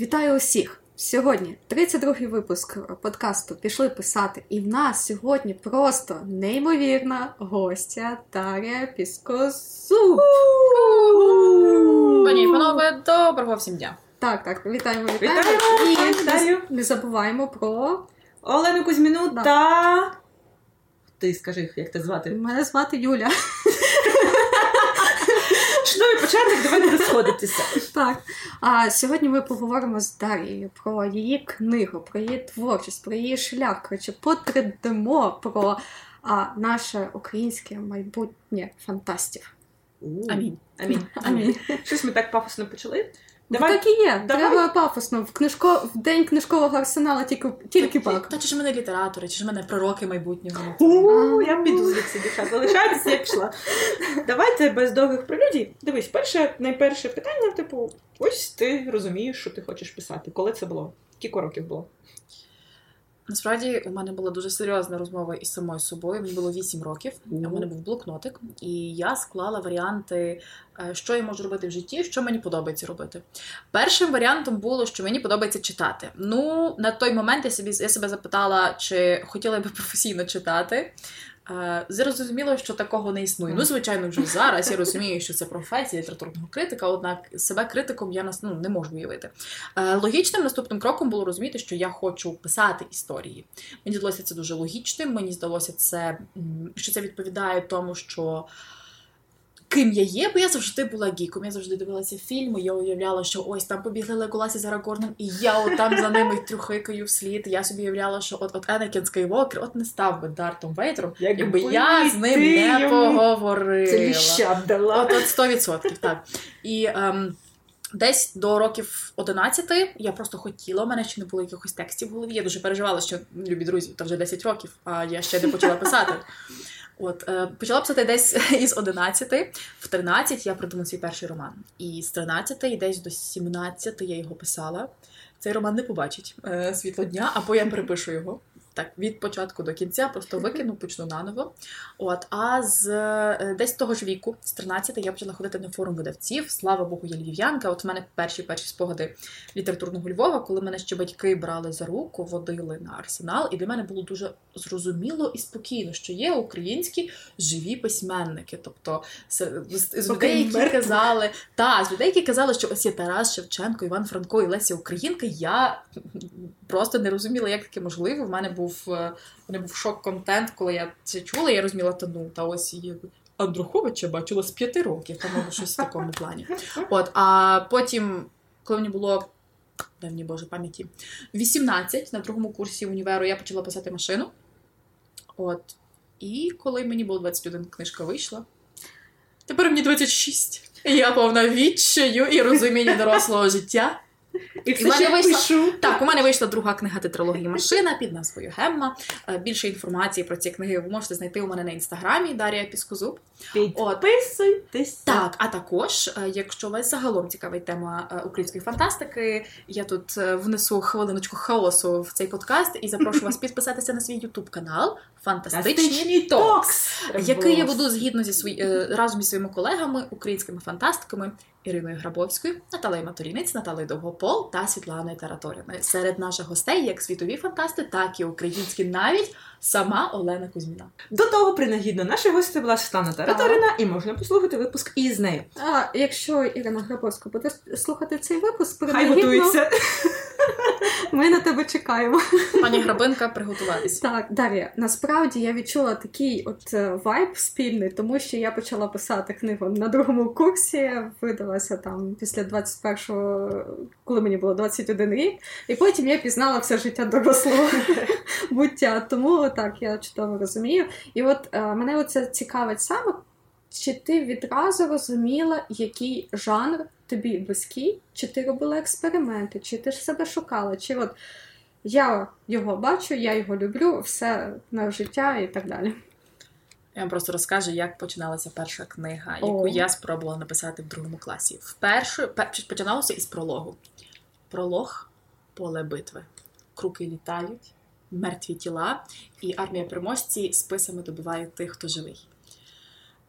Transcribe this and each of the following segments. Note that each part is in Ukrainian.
Вітаю усіх! Сьогодні 32-й випуск подкасту пішли писати, і в нас сьогодні просто неймовірна гостя Дар'я Піскозуб. Пані і панове, доброго всім дня. Так, так, вітаємо, вітаємо. Вітаємо, І вітаю. не, не забуваємо про Олену Кузьміну Да. та. Ти скажи, як тебе звати? мене звати Юля. Чудовий початок, давайте розходитися. Так. А сьогодні ми поговоримо з Дарією про її книгу, про її творчість, про її шлях. Коротше, потридемо про а, наше українське майбутнє фантастів. Амінь. Амінь. Амінь. Щось ми так пафосно почали. Давай. Так і є. Давай. Треба пафосно. В книжко в день книжкового арсенала тільки тільки пак. Та чи ж мене літератори, чи ж мене пророки майбутнього? У, Я піду звідси дівчат. Залишайтеся, я пішла. Давайте без довгих прелюдій. Дивись, перше, найперше питання, типу, ось ти розумієш, що ти хочеш писати. Коли це було? Кілька років було? Насправді у мене була дуже серйозна розмова із самою собою. Мені було 8 років. У мене був блокнотик, і я склала варіанти, е, що я можу робити в житті, що мені подобається робити. Першим варіантом було, що мені подобається читати. Ну, на той момент я собі я себе запитала, чи хотіла би професійно читати. Зрозуміло, що такого не існує. Ну, звичайно, вже зараз я розумію, що це професія літературного критика, однак себе критиком я нас ну, не можу уявити. Логічним наступним кроком було розуміти, що я хочу писати історії. Мені здалося це дуже логічним. Мені здалося це, що це відповідає тому, що. Ким я є, бо я завжди була гіком. Я завжди дивилася фільми. Я уявляла, що ось там побігли Леголас із Арагорном, і я от там за ними трюхикаю вслід. Я собі уявляла, що от от Енакін Скайвокер от не став би Дартом Вейтером, якби я з ним не йому поговорила. Це ліща дала. От, от 100%, так. І ем, десь до років 11 я просто хотіла, у мене ще не було якихось текстів в голові. Я дуже переживала, що любі друзі, та вже 10 років, а я ще не почала писати. От, е, почала писати десь із 11, в 13 я придумала свій перший роман. І з 13 і десь до 17 я його писала. Цей роман не побачить е, світло дня, або я перепишу його. Так, від початку до кінця, просто викину, почну наново. От, а з е, десь того ж віку, з 13 я почала ходити на форум видавців. Слава Богу, я львів'янка. От в мене перші перші спогади літературного Львова, коли мене ще батьки брали за руку, водили на арсенал, і для мене було дуже зрозуміло і спокійно, що є українські живі письменники. Тобто з, з, з людей, які казали, та з людей, які казали, що ось є Тарас Шевченко, Іван Франко і Леся Українка. Я просто не розуміла, як таке можливо. В мене був е, в мене був шок-контент, коли я це чула. Я розуміла, та ну та ось є. Андруховича бачила з п'яти років, може щось в такому плані. От, а потім, коли мені було дай мені Боже пам'яті, 18 на другому курсі універу я почала писати машину. От. І коли мені було 21, книжка вийшла. Тепер мені 26. І я повна відчаю і розуміння дорослого життя. І І все мене ще вийшла- пишу. Так, у мене вийшла друга книга тетралогії машина під назвою Гемма. Е, Більше інформації про ці книги ви можете знайти у мене на інстаграмі Дар'я Піскозуб. От. Так, а також, е, якщо вас загалом цікавить тема е, української фантастики, я тут внесу хвилиночку хаосу в цей подкаст і запрошу вас підписатися на свій ютуб канал Фантастичні Фантастичні Токс, який я веду згідно зі свої, разом зі своїми колегами, українськими фантастиками Іриною Грабовською, Наталею Матурінець, Наталею Довгопол та Світланою Тараторіною. Серед наших гостей як світові фантасти, так і українські, навіть сама Олена Кузьміна. До того принагідно наша гостя була Світлана Тараторина, і можна послухати випуск із нею. А якщо Ірина Грабовська буде слухати цей випуск, Хай готується. ми на тебе чекаємо. Пані Грабинка, приготуватись. Так, Дар'я, насправді я відчула такий от е, вайб спільний, тому що я почала писати книгу на другому курсі, видалася там після 21-го, коли мені було 21 рік, і потім я пізнала все життя дорослого буття. Тому так, я чудово розумію. І от е, мене оце цікавить саме, чи ти відразу розуміла, який жанр тобі близький, чи ти робила експерименти, чи ти ж себе шукала, чи от я його бачу, я його люблю, все на життя і так далі. Я вам просто розкажу, як починалася перша книга, яку О. я спробувала написати в другому класі. Вперше пер- починалося із прологу. Пролог поле битви. Круки літають, мертві тіла, і армія переможці списами добиває тих, хто живий.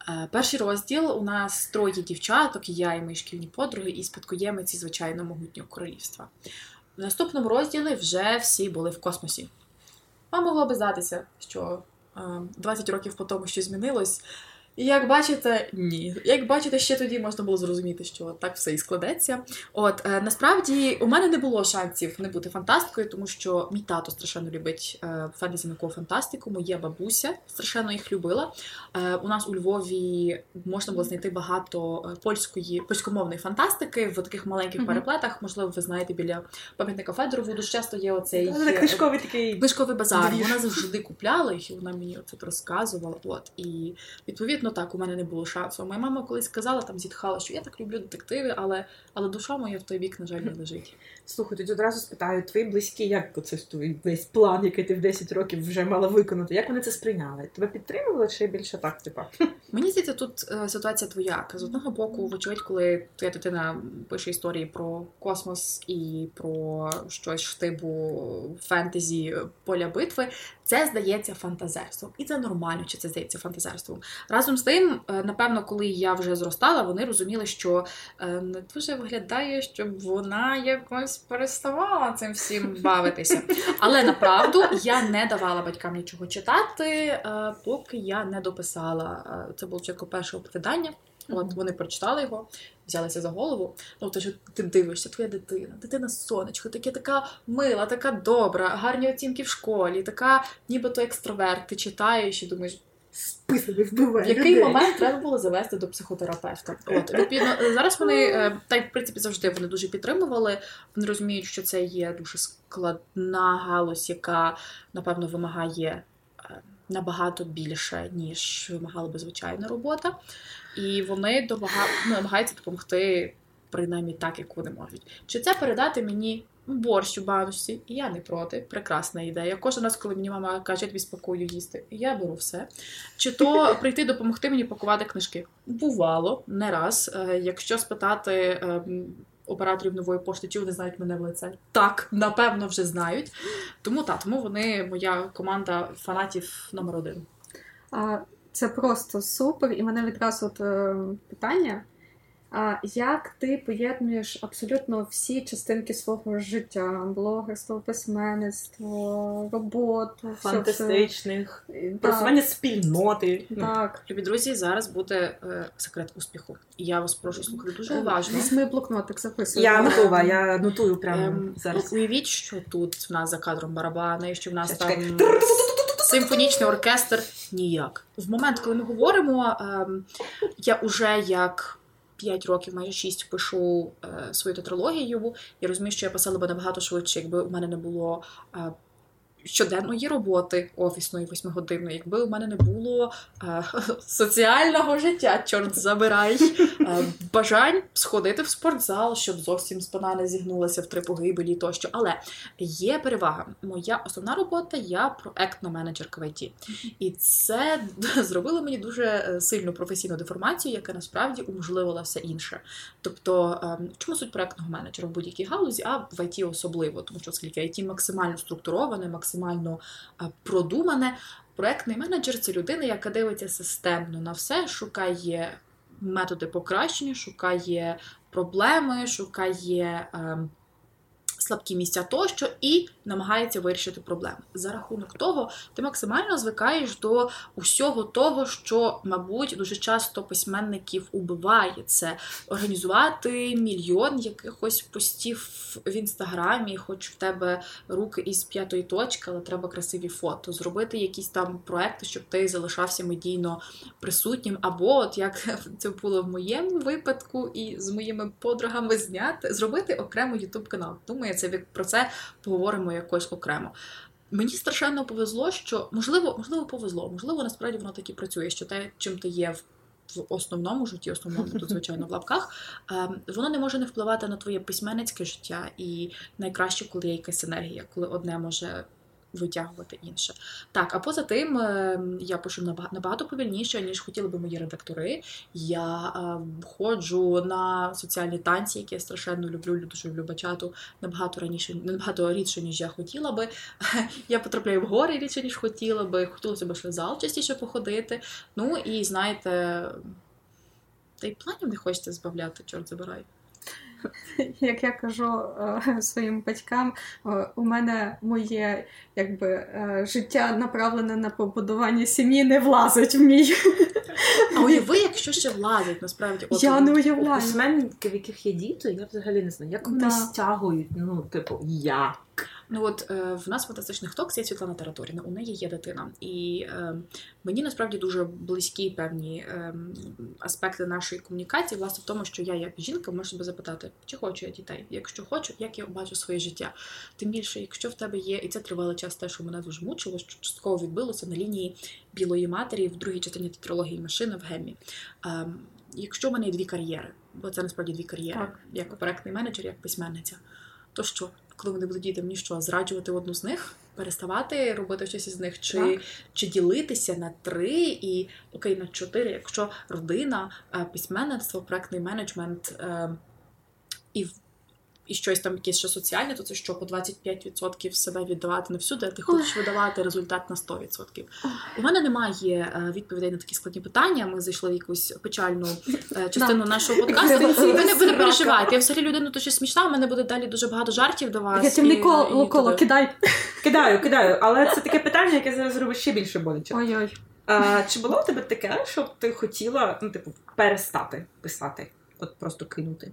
Е, Перший розділ у нас троє дівчаток, я і мої шкільні подруги, і спадкоємиці, звичайно, могутнього королівства. В наступному розділі вже всі були в космосі. Вам могло би здатися, що е, 20 років по тому що змінилось. Як бачите, ні. Як бачите, ще тоді можна було зрозуміти, що так все і складеться. От е, насправді у мене не було шансів не бути фантасткою, тому що мій тато страшенно любить е, фентезі наукову фантастику. Моя бабуся страшенно їх любила. Е, у нас у Львові можна було знайти багато е, польської польськомовної фантастики в таких маленьких Мгм. переплетах. Можливо, ви знаєте, біля пам'ятника Федорову дуже часто є оцей Це е, книжковий такий. Книжковий базар. Вона завжди купляла їх, і вона мені це розказувала. От і відповідно так у мене не було шансу. Моя мама колись сказала, там зітхала, що я так люблю детективи, але, але душа моя в той бік, на жаль, не лежить. Слухай, тоді одразу спитаю, твої близькі, як оце твій весь план, який ти в 10 років вже мала виконати, як вони це сприйняли? Тебе підтримували чи більше так, типа? Мені здається, тут е, ситуація твояка. З одного боку, вочевидь, коли твоя дитина пише історії про космос і про щось штибу фентезі поля битви, це здається фантазерством. І це нормально, чи це здається фантазерством. Разом з тим, е, напевно, коли я вже зростала, вони розуміли, що е, не дуже виглядає, щоб вона якось переставала цим всім бавитися. Але направду я не давала батькам нічого читати, е, поки я не дописала. е, Це було чітко перше оповідання. От вони прочитали його, взялися за голову. Ну, то що ти дивишся, твоя дитина, дитина сонечко, таке така мила, така добра, гарні оцінки в школі, така нібито екстраверт. Ти читаєш і думаєш, Списами в вбиває. який людей. момент треба було завести до психотерапевта. От відповідно, зараз вони е, та й в принципі завжди вони дуже підтримували. Вони розуміють, що це є дуже складна галузь, яка напевно вимагає е, набагато більше, ніж вимагала би звичайна робота. І вони домага... ну, намагаються допомогти принаймні так, як вони можуть. Чи це передати мені борщ у баночці? Я не проти. Прекрасна ідея. Кожен раз, коли мені мама каже, я тобі спакую їсти, я беру все. Чи то прийти допомогти мені пакувати книжки? Бувало, не раз. Е, Якщо спитати е, операторів нової пошти, чи вони знають мене в лице? Так, напевно, вже знають. Тому так, тому вони моя команда фанатів номер один. Це просто супер, і мене відразу от, е, питання. А, як ти поєднуєш абсолютно всі частинки свого життя: блогерство, письменництво, роботу, все- все. фантастичних, Так, просування спільноти. Ну, Так. Любі друзі, зараз буде е, секрет успіху. І я вас прошу слухати дуже уважно. Візьми блокнотик, записуй. Я готова, я нотую прямо Ем, зараз. уявіть, що тут в нас за кадром барабани, що в нас Чекай. там симфонічний оркестр. Ніяк. В момент, коли ми говоримо, я уже як 5 років, майже 6 пишу е, свою тетралогію, і розумію, що я писала би набагато швидше, якби у мене не було. Е, Щоденної роботи офісної восьмигодинної, якби у мене не було е, соціального життя, чорт забирай, е, бажань сходити в спортзал, щоб зовсім спина не зігнулася в три погибелі тощо. Але є перевага. Моя основна робота я проектна менеджерка в ІТ. І це зробило мені дуже е, сильну професійну деформацію, яка насправді уможливила все інше. Тобто, ем, чому суть проектного менеджера в будь-якій галузі, а в ІТ особливо, тому що оскільки IT максимально структуроване, максимально е, продумане. Проектний менеджер це людина, яка дивиться системно на все, шукає методи покращення, шукає проблеми, шукає ем, слабкі місця тощо і намагається вирішити проблеми. За рахунок того, ти максимально звикаєш до усього того, що, мабуть, дуже часто письменників убиває. Це організувати мільйон якихось постів в інстаграмі, хоч в тебе руки із п'ятої точки, але треба красиві фото, зробити якісь там проекти, щоб ти залишався медійно присутнім. Або, от як це було в моєму випадку, і з моїми подругами зняти, зробити окремо Ютуб канал. Думаю, від- про це поговоримо якось окремо. Мені страшенно повезло, що можливо, можливо, повезло, можливо, насправді воно так і працює, що те, чим ти є в. В основному житті, основному тут, звичайно, в лапках, ем, воно не може не впливати на твоє письменницьке життя. І найкраще, коли є якась енергія, коли одне може витягувати інше. Так, а поза тим е, я пишу набагато, повільніше, ніж хотіли би мої редактори. Я е, ходжу на соціальні танці, які я страшенно люблю, дуже люблю бачату набагато раніше, набагато рідше, ніж я хотіла би. Я потрапляю в гори рідше, ніж хотіла би. Хотілося б ще в зал частіше походити. Ну і знаєте, та й планів не хочеться збавляти, чорт забирай. Як я кажу е, своїм батькам, е, у мене моє якби е, життя направлене на побудування сім'ї не влазить в мій. А уяви, якщо ще влазить, насправді От, Я не уявляю. письменників, в яких є діти, я взагалі не знаю, як вони Да. стягують, ну, типу, як? Ну от е, в нас в фантастичних токс є Світлана Тараторіна, у неї є дитина. І е, мені насправді дуже близькі певні е, аспекти нашої комунікації, власне, в тому, що я, як жінка, можу себе запитати, чи хочу я дітей. Якщо хочу, як я бачу своє життя. Тим більше, якщо в тебе є, і це тривалий час, те, що мене дуже мучило, що частково відбилося на лінії білої матері в другій частині тетралогії машина в Геммі. Е, якщо в мене є дві кар'єри, бо це насправді дві кар'єри, Так. як проектний менеджер, як письменниця, то що? Коли вони будуть діти, мені що, зраджувати одну з них, переставати робити щось із них, чи, Так. чи ділитися на три і окей, на чотири, якщо родина, е, письменництво, проектний менеджмент е, і, і щось там якесь ще соціальне, то це що по 25% себе віддавати не всюди, а ти хочеш видавати результат на 100%. У мене немає е, відповідей на такі складні питання. Ми зайшли в якусь печальну е, частину нашого подкасту. Ви не, ви не переживайте. Я взагалі людина дуже смішна. У мене буде далі дуже багато жартів до вас. Рятівник і- коло, коло кидай. Кидаю, кидаю, але це таке питання, яке зараз зробить ще більше боляче. Ой-ой. А, чи було у тебе таке, щоб ти хотіла, ну, типу, перестати писати? От просто кинути?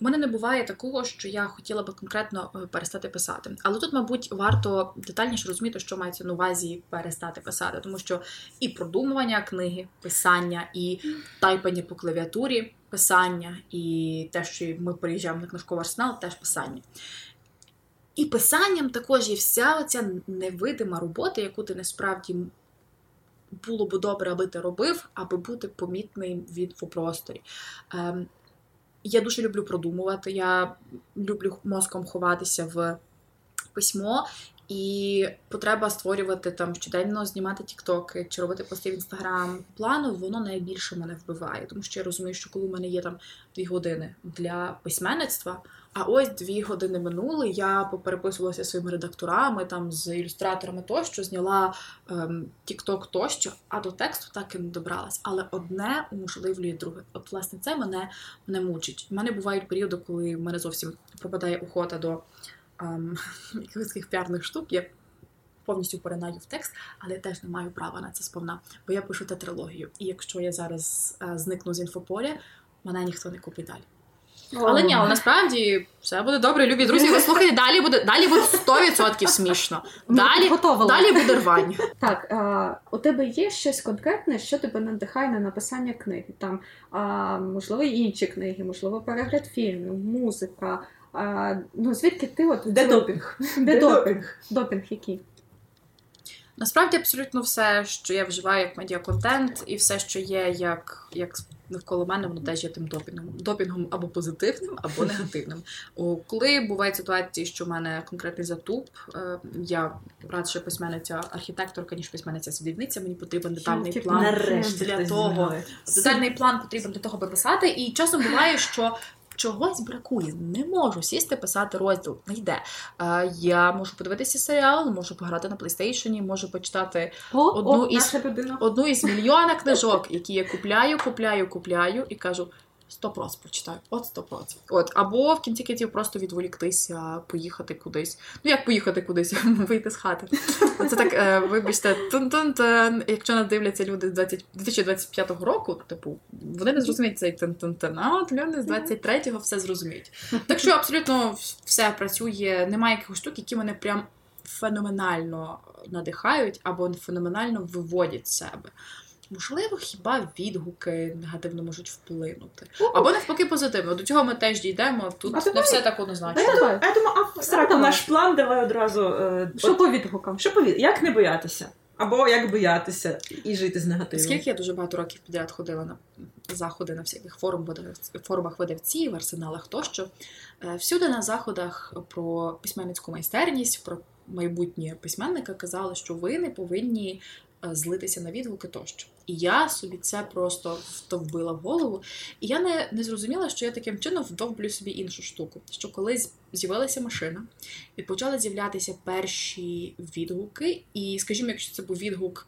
У мене не буває такого, що я хотіла би конкретно е, перестати писати. Але тут, мабуть, варто детальніше розуміти, що мається на увазі перестати писати, тому що і продумування книги, писання, і тайпання по клавіатурі, писання, і те, що ми переїжджаємо на книжковий арсенал, теж писання. І писанням також є вся оця невидима робота, яку ти насправді було би добре, аби ти робив, аби бути помітним в інфопросторі. Ем, я дуже люблю продумувати, я люблю мозком ховатися в письмо, і потреба створювати там щоденно, знімати тіктоки чи робити пости в інстаграм плану, воно найбільше мене вбиває. Тому що я розумію, що коли в мене є там дві години для письменництва, а ось дві години минули, я попереписувалася своїми редакторами, там з ілюстраторами тощо, зняла ем, тікток тощо, а до тексту так і не добралась. Але одне уможливлює друге. От, власне, це мене мене мучить. У мене бувають періоди, коли в мене зовсім пропадає охота до ем, якихось таких піарних штук. Я повністю поринаю в текст, але я теж не маю права на це сповна, бо я пишу тетралогію. І якщо я зараз е, зникну з інфополя, мене ніхто не купить далі. Але ні, але насправді все буде добре, любі друзі. Ви слухайте, далі буде далі буде 100% смішно. Далі, далі буде рвань. Так, а, у тебе є щось конкретне, що тебе надихає на написання книги? Там, а, можливо, інші книги, можливо, перегляд фільмів, музика. А, ну, звідки ти от Де допінг? Де допінг? Допінг який? Насправді абсолютно все, що я вживаю як медіаконтент, і все, що є як, як навколо мене, воно теж є тим допінгом. Допінгом або позитивним, або негативним. О, Коли бувають ситуації, що в мене конкретний затуп, е, я радше письменниця архітекторка, ніж письменниця садівниця, мені потрібен детальний план. Нарешті для того. знає. Детальний план потрібен для того, аби писати, і часом буває, що. Чогось бракує, не можу сісти писати розділ. Не йде. Е, я можу подивитися серіал, можу пограти на PlayStation, можу почитати О, Одну о, із- одну із мільйона книжок, які я купляю, купляю, купляю, і кажу: 100% прочитаю, от 100%. От, або в кінці кінців просто відволіктися, поїхати кудись. Ну як поїхати кудись, вийти з хати. Це так, е, вибачте, тун-тун-тун. Якщо нас дивляться люди з 20 2025 року, типу, вони не зрозуміють цей тун-тун-тун, а от люди з 23-го все зрозуміють. Так що абсолютно все працює, немає якихось штук, які мене прям феноменально надихають або феноменально виводять з себе. Можливо, хіба відгуки негативно можуть вплинути. Або навпаки позитивно. До цього ми теж дійдемо. Тут А не давай. все так однозначно. Давай, давай. А я думаю, а в сраку наш план давай одразу. Е, Що от, по відгукам? що повід? Як не боятися? Або як боятися і жити з негативом? Оскільки я дуже багато років підряд ходила на заходи на всяких форум, видавців- форумах видавців, арсеналах тощо, е, всюди на заходах про письменницьку майстерність, про майбутні письменника казали, що ви не повинні е, злитися на відгуки тощо. І я собі це просто втовбила в голову. І я не, не зрозуміла, що я таким чином вдовблю собі іншу штуку. Що коли з'явилася машина і почали з'являтися перші відгуки, і, скажімо, якщо це був відгук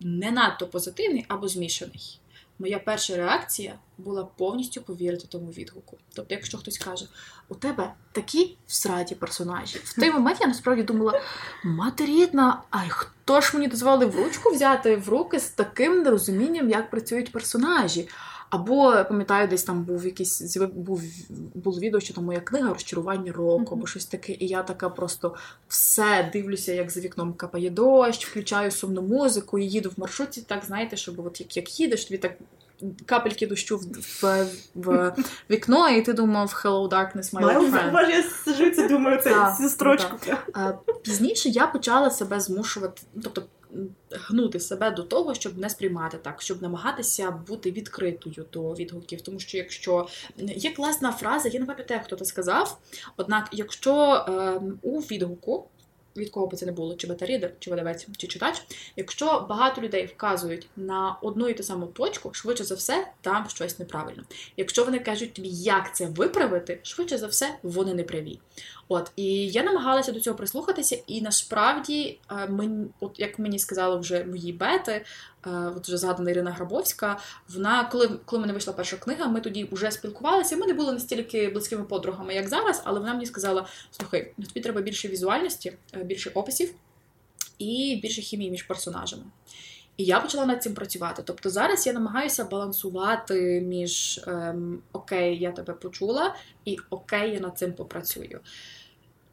не надто позитивний або змішаний моя перша реакція була повністю повірити тому відгуку. Тобто, якщо хтось каже, у тебе такі всраті персонажі, в той момент я насправді думала, мати рідна, а хто ж мені дозволив ручку взяти в руки з таким нерозумінням, як працюють персонажі? Або пам'ятаю, десь там був якийсь був було відео, що там моя книга розчарування року, або щось таке. І я така просто все дивлюся, як за вікном капає дощ, включаю сумну музику і їду в маршрутці. Так знаєте, щоб от як як їдеш, тобі так. Капельки дощу в, в, в вікно, і ти думав Hello Darkness, my old friend. Боже, я сижу це думаю, це цю строчку. Пізніше я почала себе змушувати, тобто гнути себе до того, щоб не сприймати так, щоб намагатися бути відкритою до відгуків. Тому що якщо є класна фраза, я не пам'ятаю, хто це сказав. Однак, якщо е, у відгуку від кого би це не було, чи бета-рідер, чи видавець, чи читач. Якщо багато людей вказують на одну і ту саму точку, швидше за все, там щось неправильно. Якщо вони кажуть тобі, як це виправити, швидше за все, вони не праві. От і я намагалася до цього прислухатися, і насправді, е, мені, от як мені сказали вже мої бети, е, от вже згадана Ірина Грабовська, вона, коли коли мене вийшла перша книга, ми тоді вже спілкувалися. Ми не були настільки близькими подругами, як зараз, але вона мені сказала: слухай, ну, тобі треба більше візуальності, е, більше описів і більше хімії між персонажами. І я почала над цим працювати. Тобто зараз я намагаюся балансувати між ем, Окей, я тебе почула, і Окей, я над цим попрацюю.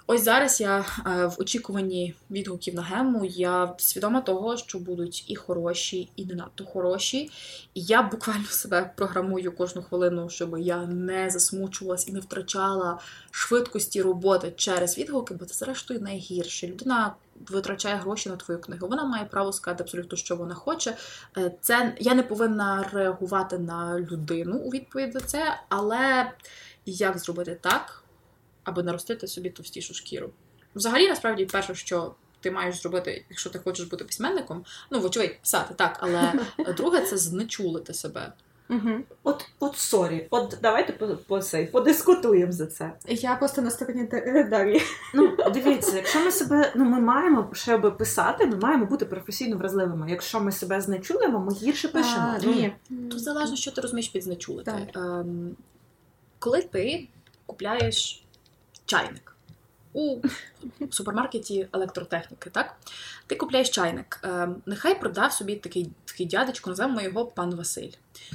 Ось зараз я е, в очікуванні відгуків на гему. Я свідома того, що будуть і хороші, і не надто хороші. І я буквально себе програмую кожну хвилину, щоб я не засмучувалась і не втрачала швидкості роботи через відгуки, бо це зрештою найгірше. Людина витрачає гроші на твою книгу. Вона має право сказати абсолютно, що вона хоче. Е, це я не повинна реагувати на людину у відповідь на це, але як зробити так? Аби наростити собі товстішу шкіру. Взагалі, насправді, перше, що ти маєш зробити, якщо ти хочеш бути письменником, ну, вочевидь, писати так, але друге це знечулити себе. Угу. От от sorry, от давайте по, по цей, подискутуємо за це. Я просто на стороні Дар'ї. Ну, дивіться, якщо ми себе, ну ми маємо щоб писати, ми маємо бути професійно вразливими. Якщо ми себе знечулимо, ми гірше пишемо. А, ні. Тут залежно, що ти розумієш під знечулити. Ем, коли ти купляєш чайник. У супермаркеті електротехніки, так? Ти купляєш чайник. Е, нехай продав собі такий такий дядечко, називаємо його пан Василь.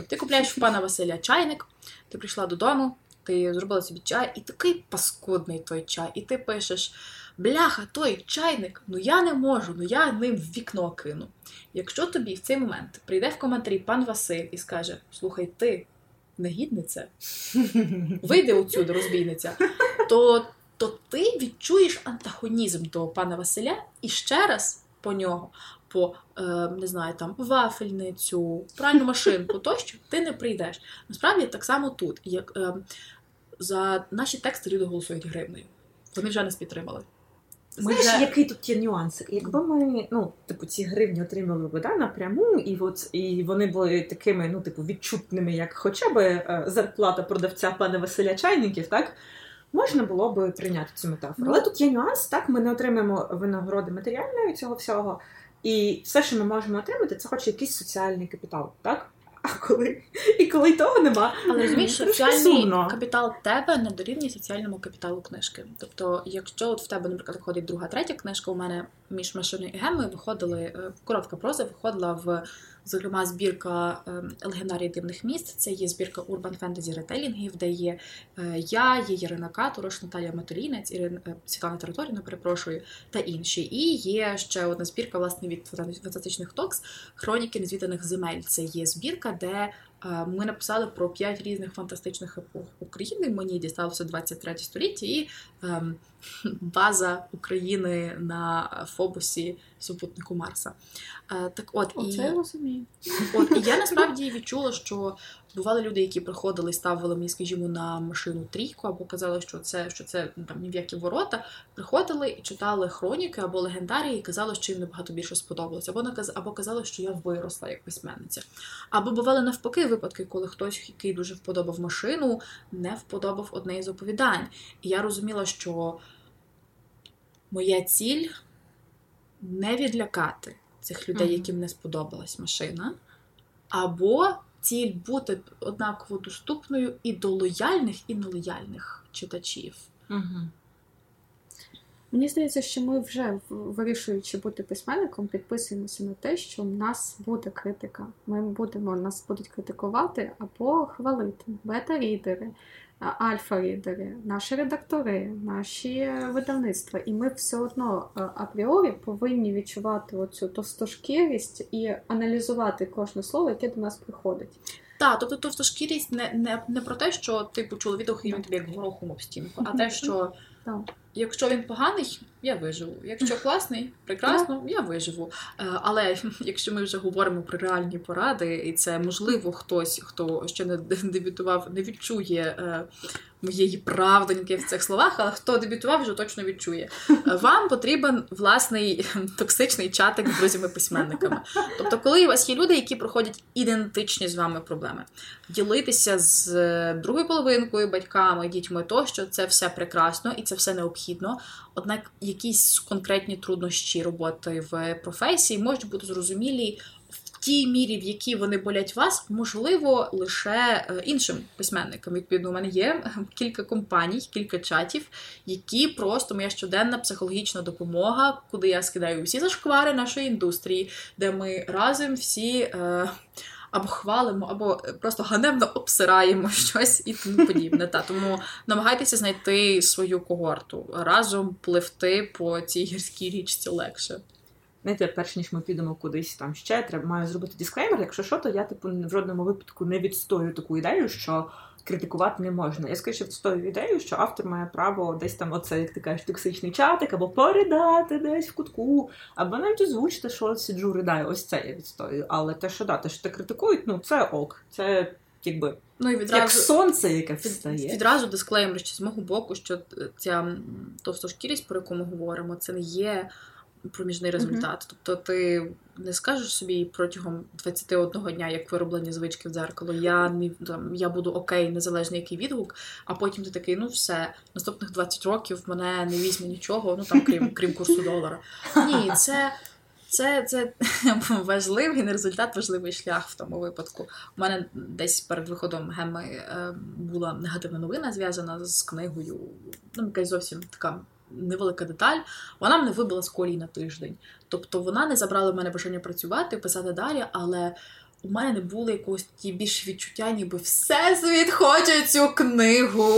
Ти купляєш в пана Василя чайник, ти прийшла додому, ти зробила собі чай, і такий паскудний той чай. І ти пишеш: бляха, той чайник, ну я не можу, ну я ним в вікно кину. Якщо тобі в цей момент прийде в коментарі пан Василь і скаже: Слухай, ти негідниця, вийди отсюди, розбійниця, то то ти відчуєш антагонізм до пана Василя і ще раз по нього, по е, не знаю, там вафельницю, пральну машинку, тощо ти не прийдеш. Насправді так само тут. Як е, за наші тексти люди голосують гривнею. Вони вже нас підтримали. Знаєш, вже... який тут є нюанс? Якби ми, ну, типу, ці гривні отримали б да, напряму, і от і вони були такими, ну, типу, відчутними, як хоча б е, зарплата продавця пана Василя Чайників, так? Можна було би прийняти цю метафору. Але тут є нюанс, так, ми не отримаємо винагороди матеріальної цього всього. І все, що ми можемо отримати, це хоч якийсь соціальний капітал, так? А коли і коли того нема, але розумієш, соціальний капітал тебе не дорівнює соціальному капіталу книжки. Тобто, якщо от в тебе, наприклад, виходить друга, третя книжка, у мене між машиною і гемою виходили е, коротка проза, виходила в Зокрема, збірка Легендарії легендарій дивних міст. Це є збірка Urban Fantasy ретелінгів, де є я, є Ярина Каторош, Наталія Матолінець, Ірина е, Світлана Територіна, перепрошую, та інші. І є ще одна збірка власне від фантастичних токс Хроніки незвіданих земель. Це є збірка, де ми написали про п'ять різних фантастичних епох України. Мені дісталося 23 століття і ем, база України на Фобосі супутнику Марса. Е, так от Оце і, я розумію. От і я насправді відчула, що Бували люди, які приходили, ставили мені, скажімо, на машину трійку, або казали, що це що це ну, там ні в які ворота. Приходили і читали хроніки або легендарії, і казали, що їм набагато більше сподобалось, або наказ, або казали, що я виросла як письменниця. Або бували навпаки випадки, коли хтось, який дуже вподобав машину, не вподобав одне із оповідань. І я розуміла, що моя ціль не відлякати цих людей, яким не сподобалась машина, або ціль бути однаково доступною і до лояльних, і нелояльних читачів. Угу. Мені здається, що ми вже вирішуючи бути письменником, підписуємося на те, що в нас буде критика. Ми будемо нас будуть критикувати або хвалити бета-рідери, альфа-рідери, наші редактори, наші е, видавництва. І ми все одно е, апріорі повинні відчувати оцю товстошкірість і аналізувати кожне слово, яке до нас приходить. Так, тобто товстошкірість не, не, не про те, що ти почула і він тобі як горохом об стінку, а те, що Так. Якщо він поганий, я виживу. Якщо класний, прекрасно, я виживу. Е, Але якщо ми вже говоримо про реальні поради, і це можливо хтось, хто ще не дебютував, не відчує е, моєї правдоньки в цих словах, але хто дебютував, вже точно відчує. Е, Вам потрібен власний токсичний чатик з друзями-письменниками. Тобто, коли у вас є люди, які проходять ідентичні з вами проблеми, ділитися з другою половинкою, батьками, дітьми, тощо це все прекрасно і це все необхідно. Однак якісь конкретні труднощі роботи в професії можуть бути зрозумілі в тій мірі, в якій вони болять вас, можливо, лише е, іншим письменникам. Відповідно, у мене є кілька компаній, кілька чатів, які просто моя щоденна психологічна допомога, куди я скидаю усі зашквари нашої індустрії, де ми разом всі. Е, або хвалимо, або просто ганебно обсираємо щось і тому подібне. Та тому намагайтеся знайти свою когорту, разом пливти по цій гірській річці легше. Знаєте, перш ніж ми підемо кудись там ще, треба маю зробити дисклеймер. Якщо що, то я типу в жодному випадку не відстою таку ідею, що критикувати не можна. Я скоріше відстою ідею, що автор має право десь там, оце, як ти кажеш, токсичний чатик, або передати десь в кутку, або навіть озвучити, що сиджу, ридаю. Ось це я відстою. Але те, що да, те, що ти критикують, ну це ок. Це якби Ну і як сонце, яке від- встає. відразу дисклеймер ще з мого боку, що ця м, товстошкірість, про яку ми говоримо, це не є проміжний результат. Тобто ти не скажеш собі протягом 21 дня, як вироблені звички в дзеркало, я не там, я буду окей, незалежно який відгук, а потім ти такий, ну все, наступних 20 років мене не візьме нічого, ну там крім крім курсу долара. Ні, це. Це, це важливий не результат, важливий шлях в тому випадку. У мене десь перед виходом геми е, була негативна новина зв'язана з книгою. Ну, якась зовсім така невелика деталь. Вона мене вибила з колії на тиждень. Тобто вона не забрала в мене бажання працювати, писати далі, але у мене не було якогось ті більш відчуття, ніби всесвіт хоче цю книгу.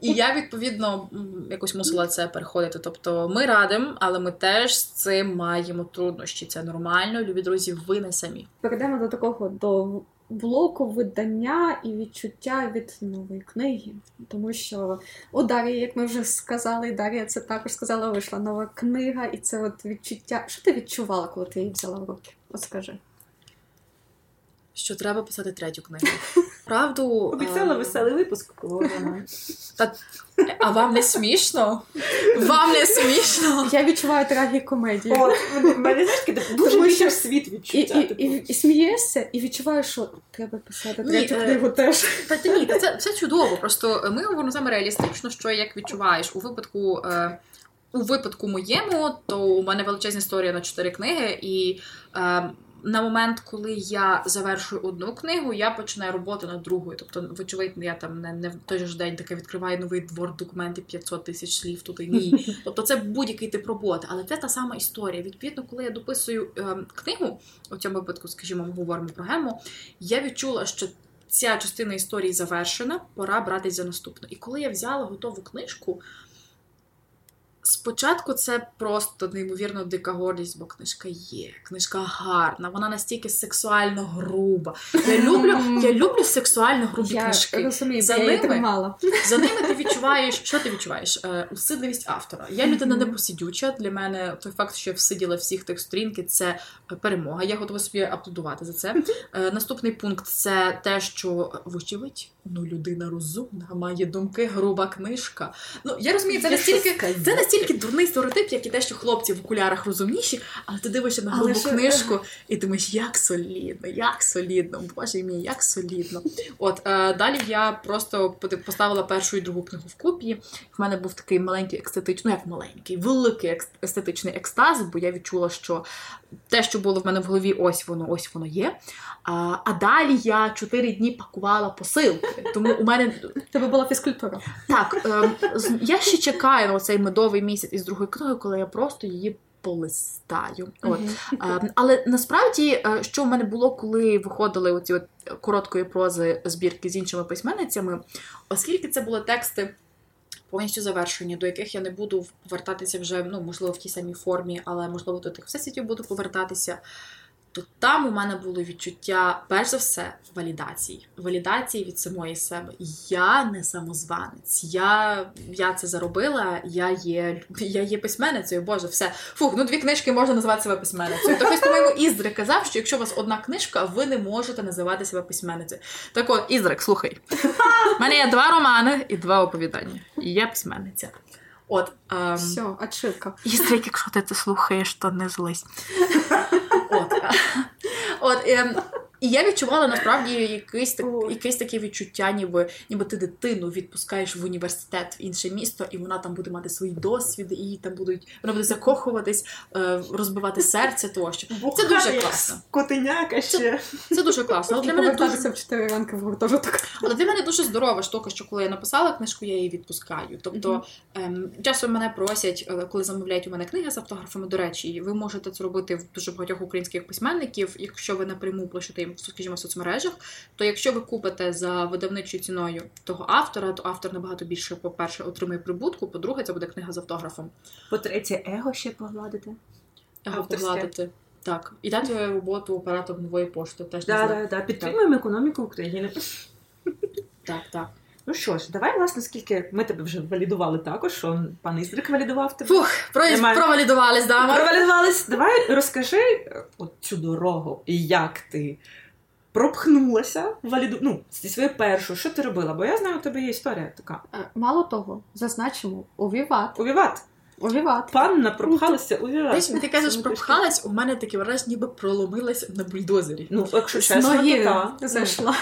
І я, відповідно, якось мусила це переходити. Тобто ми радимо, але ми теж з цим маємо труднощі. Це нормально. Любі друзі, ви не самі. Перейдемо до такого до блоку видання і відчуття від нової книги. Тому що у Дар'ї, як ми вже сказали, Дар'я це також сказала, вийшла нова книга, і це от відчуття. Що ти відчувала, коли ти її взяла в руки? От скажи. Що треба писати третю книгу. Правду Обіцяла е, веселий випуск, коли вона. А вам не смішно? Вам не смішно? Я відчуваю трагікомедію. В мене знаєш, дуже Тому що- світ відчуття. і, типу. і, і смієшся, і відчуваєш, що треба писати третю е, книгу теж. Та та ні, та це, це чудово. Просто ми говоримо саме реалістично, що як відчуваєш у випадку. Е, у випадку моєму, то у мене величезна історія на чотири книги, і е, на момент, коли я завершую одну книгу, я починаю роботу над другою. Тобто, вочевидь, я там не, не в той же ж день таке відкриваю новий word документи 500 тисяч слів тут і ні. Тобто це будь-який тип роботи, але це та сама історія. Відповідно, коли я дописую е, книгу, у цьому випадку, скажімо, ми говоримо про гему, я відчула, що ця частина історії завершена, пора братись за наступну. І коли я взяла готову книжку, Спочатку це просто неймовірно дика гордість, бо книжка є, книжка гарна, вона настільки сексуально груба. Я люблю, я люблю сексуально грубі Я книжки. розумію, За я ними-. За ними ти відчуваєш, що ти відчуваєш? Е, Усидливість автора. Я людина не посидюча. Для мене той факт, що я всиділа всіх тих сторінки, це перемога. Я готова собі аплодувати за це. Е, Наступний пункт це те, що вочевидь, ну людина розумна, має думки, груба книжка. Ну я розумію, це настільки це настільки дурний стереотип, як і те, що хлопці в окулярах розумніші, але ти дивишся на грубу ж- книжку і думаєш, як солідно, як солідно, боже мій, як солідно. От е, далі я просто поставила першу і другу книгу вкупі. В мене був такий маленький естетичний, ну як маленький, великий екс- естетичний екстаз, бо я відчула, що те, що було в мене в голові, ось воно, ось воно є. А, а далі я чотири дні пакувала посилки. Тому у мене Тебе була фізкультура. так, ем, я ще чекаю на цей медовий місяць із другої книги, коли я просто її полистаю. От. Ем, Але насправді, е, що в мене було, коли виходили оці от короткої прози збірки з іншими письменницями, оскільки це були тексти. Повністю завершені, до яких я не буду повертатися вже, ну, можливо, в тій самій формі, але можливо до тих всесвітів буду повертатися. То там у мене було відчуття, перш за все, валідації. Валідації від самої себе. Я не самозванець. Я, я це заробила, я є, я є письменницею. Боже, все. Фух, ну дві книжки можна називати себе письменницею. То хтось, по-моєму, Іздрик казав, що якщо у вас одна книжка, ви не можете називати себе письменницею. Так от, Іздрик, слухай. У мене є два романи і два оповідання. І я письменниця. От, ем, Все, отшивка. Іздрик, якщо ти це слухаєш, то не злись. От, от ем, і я відчувала насправді якесь, так, якесь таке відчуття, ніби, ніби ти дитину відпускаєш в університет в інше місто, і вона там буде мати свої досвіди, і там будуть вона буде закохуватись, е, розбивати серце тощо. Це дуже класно. Котеняка ще. Це дуже класно. Але для мене дуже в 4 ранки в гуртожиток. але для мене дуже здорова штука, що коли я написала книжку, я її відпускаю. Тобто ем, часом мене просять, е, коли замовляють у мене книги з автографами. До речі, ви можете це робити в дуже багатьох українських письменників. Якщо ви напряму пишете їм, скажімо, в соцмережах, то якщо ви купите за видавничою ціною того автора, то автор набагато більше, по-перше, отримує прибутку. По-друге, це буде книга з автографом. По-третє, его ще погладити. Його Авторське. погладити. Так, і дати роботу оператором нової пошти. Теж не Да, знаю. да, да. Підтримуємо економіку України. Так, так. Ну що ж, давай, власне, скільки ми тебе вже валідували також, що пан Іздрик валідував тебе. Фух, про... Немає. провалідувались, да. Марк? Провалідувались. Давай розкажи е, от цю дорогу, і як ти пропхнулася в валіду... ну, зі своєю першою, що ти робила? Бо я знаю, у тебе є історія така. Е, Мало того, зазначимо, у Віват. У Віват. У Панна пропхалася у Віват. Знаєш, ти кажеш, пропхалась, у мене таке враження, ніби проломилась на бульдозері. Ну, якщо чесно, то та. зайшла.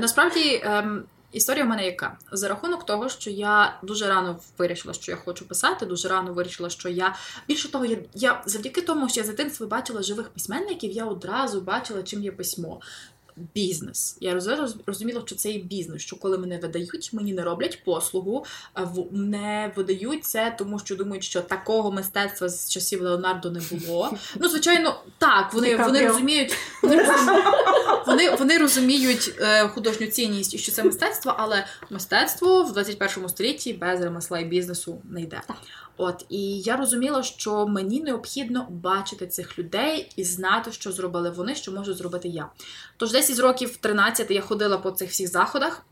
Насправді, ем, історія в мене яка? За рахунок того, що я дуже рано вирішила, що я хочу писати, дуже рано вирішила, що я більше того, я, я завдяки тому, що я з дитинства бачила живих письменників, я одразу бачила, чим є письмо. Бізнес. Я роз- розуміла, що це є бізнес. Що коли мене видають, мені не роблять послугу, не видають це, тому що думають, що такого мистецтва з часів Леонардо не було. Ну, звичайно, так, вони, вони розуміють, вони розуміють, вони, вони розуміють е, художню цінність і що це мистецтво, але мистецтво в 21 столітті без ремесла і бізнесу не йде. От і я розуміла, що мені необхідно бачити цих людей і знати, що зробили вони, що можу зробити я. Тож десь із років 13 я ходила по цих всіх заходах.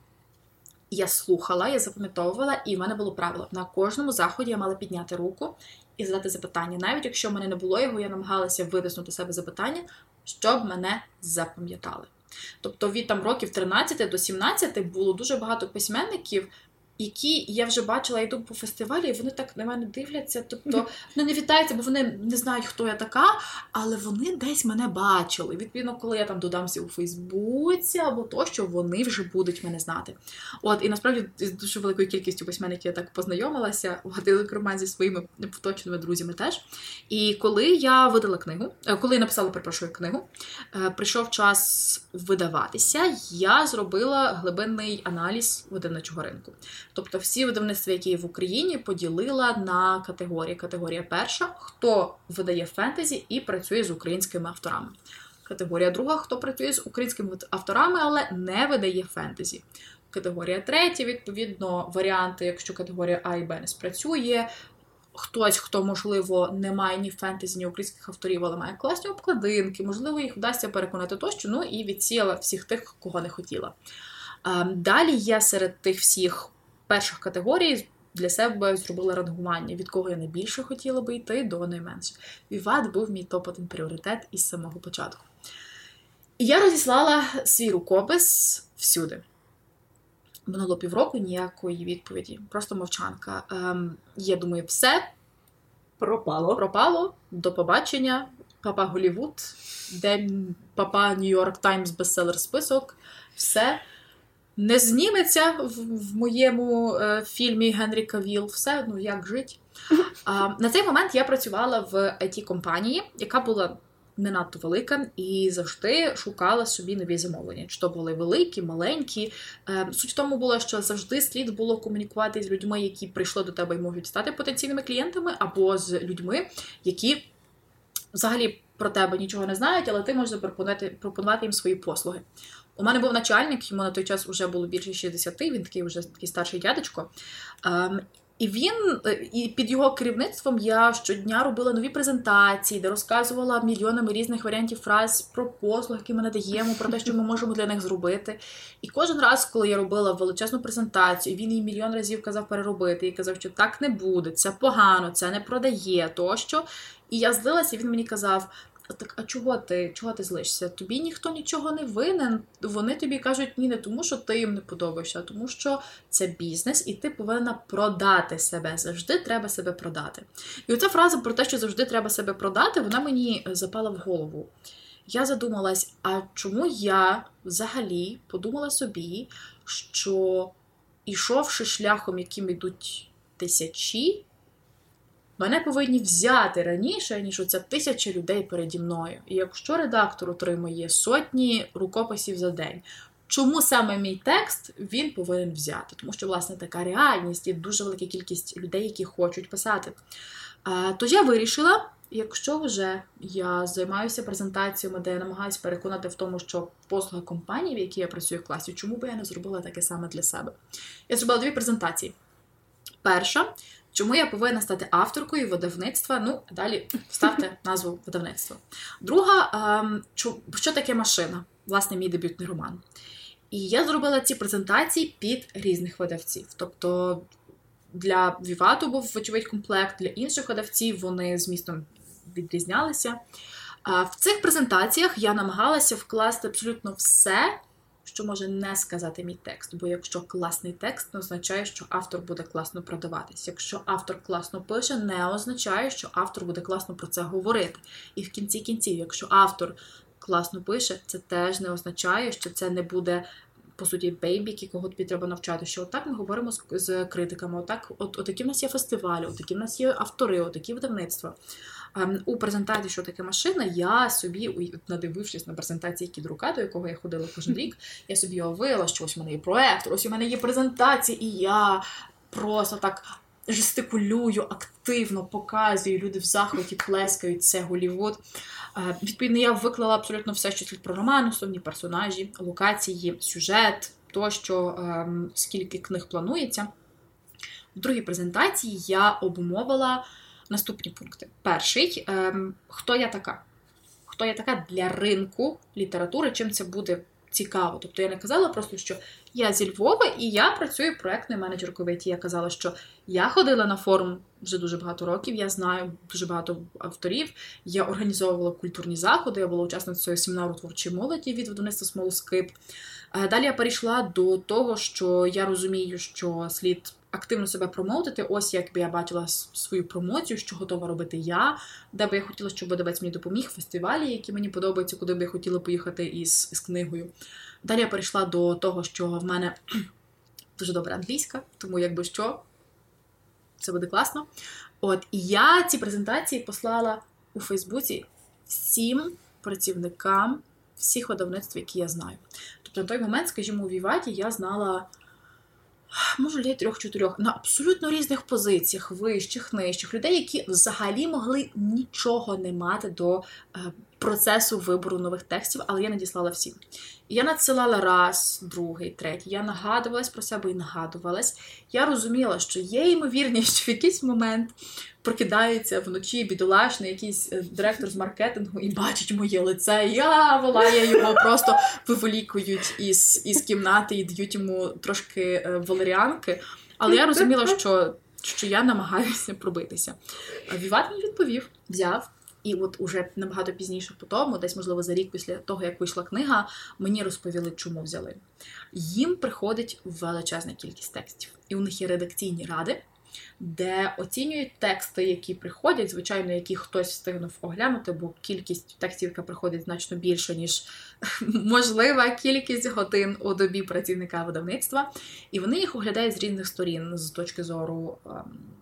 Я слухала, я запам'ятовувала, і в мене було правило. На кожному заході я мала підняти руку і задати запитання. Навіть якщо в мене не було його, я намагалася витиснути себе запитання, щоб мене запам'ятали. Тобто від там років 13 до 17 було дуже багато письменників, які я вже бачила, йду по фестивалі, і вони так на мене дивляться. Тобто вони не вітаються, бо вони не знають, хто я така, але вони десь мене бачили. Відповідно, коли я там додамся у Фейсбуці або то, що вони вже будуть мене знати. От і насправді з дуже великою кількістю письменників я так познайомилася, от, і зокрема зі своїми поточними друзями теж. І коли я видала книгу, е, коли я написала перепрошую книгу, е, прийшов час видаватися, я зробила глибинний аналіз видавничого ринку. Тобто всі видавництва, які є в Україні, поділила на категорії. Категорія перша, хто видає фентезі і працює з українськими авторами. Категорія друга, хто працює з українськими авторами, але не видає фентезі. Категорія третя, відповідно, варіанти, якщо категорія А і Б не спрацює, хтось, хто, можливо, не має ні фентезі, ні українських авторів, але має класні обкладинки, можливо, їх вдасться переконати тощо, ну і відсіяла всіх тих, кого не хотіла. Далі я серед тих всіх перших категорій для себе зробила рангування, від кого я найбільше хотіла би йти до найменше. Віват був мій топ-1 пріоритет із самого початку. І я розіслала свій рукопис всюди. Минуло півроку ніякої відповіді, просто мовчанка. Ем, Я думаю, все пропало. Пропало. До побачення. Папа Голівуд, День Папа Нью-Йорк Таймс бестселер список. Все не зніметься в, в моєму е, фільмі Генрі Кавіл. Все, ну як жить. А, На цей момент я працювала в it компанії яка була не надто велика, і завжди шукала собі нові замовлення. Чи то були великі, маленькі. Е, суть в тому була, що завжди слід було комунікувати з людьми, які прийшли до тебе і можуть стати потенційними клієнтами, або з людьми, які взагалі про тебе нічого не знають, але ти можеш запропонувати пропонувати їм свої послуги. У мене був начальник, йому на той час вже було більше 60, він такий вже такий старший дядечко. Ем, і він, е, і під його керівництвом я щодня робила нові презентації, де розказувала мільйонами різних варіантів фраз про послуги, які ми надаємо, про те, що ми можемо для них зробити. І кожен раз, коли я робила величезну презентацію, він її мільйон разів казав переробити і казав, що так не буде, це погано, це не продає тощо. І я злилася, і він мені казав: так, а чого ти чого ти злишся? Тобі ніхто нічого не винен. Вони тобі кажуть ні, не тому, що ти їм не подобаєшся, а тому, що це бізнес, і ти повинна продати себе. Завжди треба себе продати. І оця фраза про те, що завжди треба себе продати, вона мені запала в голову. Я задумалась, а чому я взагалі подумала собі, що ішовши шляхом, яким йдуть тисячі, Мене повинні взяти раніше, ніж оця тисяча людей переді мною. І якщо редактор отримує сотні рукописів за день, чому саме мій текст він повинен взяти? Тому що, власне, така реальність і дуже велика кількість людей, які хочуть писати. Тож я вирішила. Якщо вже я займаюся презентаціями, де я намагаюся переконати в тому, що послуга компанії, в якій я працюю в класі, чому би я не зробила таке саме для себе? Я зробила дві презентації. Перша Чому я повинна стати авторкою видавництва? Ну, далі ставте назву видавництва. Друга, ем, що таке машина? Власне, мій дебютний роман. І я зробила ці презентації під різних видавців. Тобто для Вівату був вочевидь комплект, для інших видавців вони змістом відрізнялися. В цих презентаціях я намагалася вкласти абсолютно все, що може не сказати мій текст. Бо якщо класний текст, не означає, що автор буде класно продаватись. Якщо автор класно пише, не означає, що автор буде класно про це говорити. І в кінці кінців, якщо автор класно пише, це теж не означає, що це не буде. По суті, бейбік, якого тобі треба навчати, що отак ми говоримо з, з критиками, отак, от, отакі в нас є фестивалі, отакі в нас є автори, отакі видавництва. Ем, у презентації, що таке машина, я собі, надивившись на презентації Кідрука, до якого я ходила кожен рік, я собі уявила, що ось у мене є проект, ось у мене є презентації, і я просто так. Жестикулюю, активно показую, люди в захваті плескають це Голівуд. Е, відповідно, я виклала абсолютно все, що слід про роман, основні персонажі, локації, сюжет, тощо, ем, скільки книг планується. В другій презентації я обумовила наступні пункти. Перший ем, хто я така? Хто я така для ринку літератури, чим це буде цікаво? Тобто я не казала просто, що я зі Львова і я працюю проектною менеджеркою в ІТ. Я казала, що я ходила на форум вже дуже багато років, я знаю дуже багато авторів. Я організовувала культурні заходи, я була учасницею семінару творчої молоді від видавництва Смолоскип. Е, далі я перейшла до того, що я розумію, що слід активно себе промоутити. Ось як би я бачила свою промоцію, що готова робити я, де би я хотіла, щоб видавець мені допоміг, фестивалі, які мені подобаються, куди би я хотіла поїхати із, із книгою. Далі я перейшла до того, що в мене дуже добра англійська, тому якби що, це буде класно. От, і я ці презентації послала у Фейсбуці всім працівникам всіх видавництв, які я знаю. Тобто на той момент, скажімо, у Віваті я знала може людей трьох-чотирьох на абсолютно різних позиціях, вищих, нижчих, людей, які взагалі могли нічого не мати до е, процесу вибору нових текстів, але я надіслала всім. Я надсилала раз, другий, третій. Я нагадувалась про себе і нагадувалась. Я розуміла, що є ймовірність, що в якийсь момент прокидається вночі бідолашний якийсь е, директор з маркетингу і бачить моє лице. Я волає його, просто виволікують із, із кімнати і дають йому трошки е, валеріанки. Але я розуміла, що, що я намагаюся пробитися. Віват мені відповів, взяв. І от уже набагато пізніше по тому, десь, можливо, за рік після того, як вийшла книга, мені розповіли, чому взяли. Їм приходить величезна кількість текстів, і у них є редакційні ради, де оцінюють тексти, які приходять, звичайно, які хтось встигнув оглянути, бо кількість текстів, яка приходить, значно більше, ніж можлива кількість годин у добі працівника видавництва. І вони їх оглядають з різних сторін, з точки зору ем,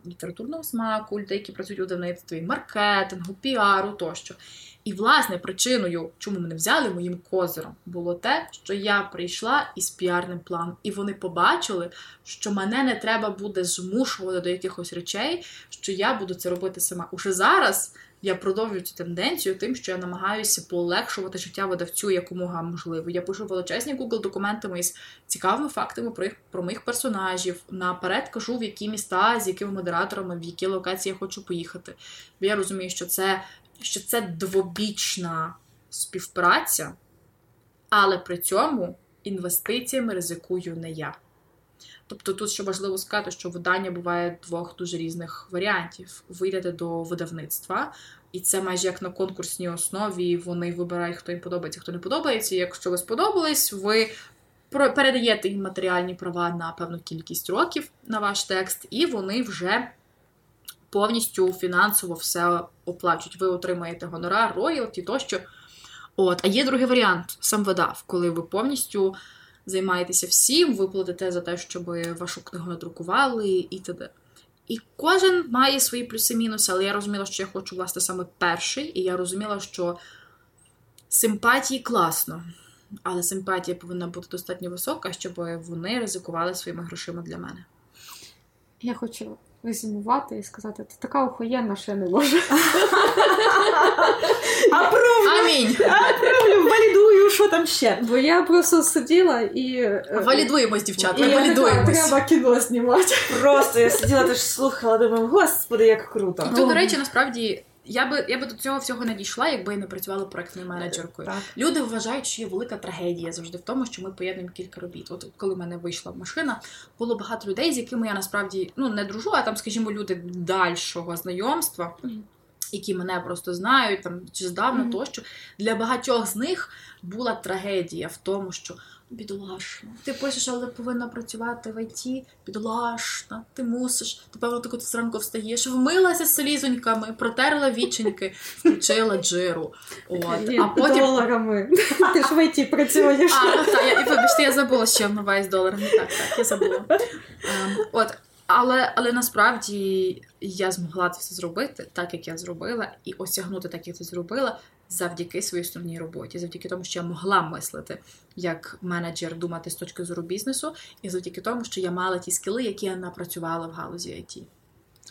літературного смаку, людей, які працюють у видавництві, маркетингу, піару тощо. І, власне, причиною, чому мене взяли моїм козиром, було те, що я прийшла із піарним планом, і вони побачили, що мене не треба буде змушувати до якихось речей, що я буду це робити сама. Уже зараз я продовжую цю тенденцію тим, що я намагаюся полегшувати життя видавцю якомога можливо. Я пишу величезні Google документами із цікавими фактами про їх про моїх персонажів. Наперед кажу, в які міста, з якими модераторами, в які локації я хочу поїхати. Бо я розумію, що це що це двобічна співпраця, але при цьому інвестиціями ризикую не я. Тобто тут ще важливо сказати, що видання буває двох дуже різних варіантів. Ви йдете до видавництва, і це майже як на конкурсній основі. Вони вибирають, хто їм подобається, хто не подобається. Якщо ви сподобались, ви передаєте їм матеріальні права на певну кількість років на ваш текст, і вони вже повністю фінансово все оплачують. Ви отримаєте гонорар, роялті тощо. От, А є другий варіант, сам видав, коли ви повністю займаєтеся всім, ви платите за те, щоб вашу книгу надрукували і т.д. І кожен має свої плюси-мінуси, але я розуміла, що я хочу власне саме перший, і я розуміла, що симпатії класно, але симпатія повинна бути достатньо висока, щоб вони ризикували своїми грошима для мене. Я хочу резюмувати і сказати, це така охуєнна, що я не можу. Амінь! Аправлю, валідую, що там ще. Бо я просто сиділа і. е, Валідуємось, дівчата, і я валідуємось. Треба кіно знімати. Просто я сиділа теж слухала, думаю, господи, як круто. Тут, до речі, насправді. Я би я би до цього всього не дійшла, якби я не працювала проектною менеджеркою. Так. Люди вважають, що є велика трагедія завжди в тому, що ми поєднуємо кілька робіт. От коли в мене вийшла машина, було багато людей, з якими я насправді ну не дружу, а там, скажімо, люди дальшого знайомства. Мгм. Які мене просто знають там чи здавна Мгм. тощо для багатьох з них була трагедія в тому, що бідолашна, ти пишеш, але повинна працювати в ІТ, бідолашна, ти мусиш. Ти певно таку зранку встаєш, вмилася з слізоньками, протерла віченьки, включила джиру. От. Ні, А потім доларами. Ти ж в ІТ працюєш. а, ну, так, я, і вибачте, я забула, що вмиваю з доларами. Так, так, я забула. Ем, от, але, але насправді я змогла це все зробити так, як я зробила, і осягнути так, як це зробила, завдяки своїй основній роботі, завдяки тому, що я могла мислити як менеджер, думати з точки зору бізнесу, і завдяки тому, що я мала ті скіли, які я напрацювала в галузі IT.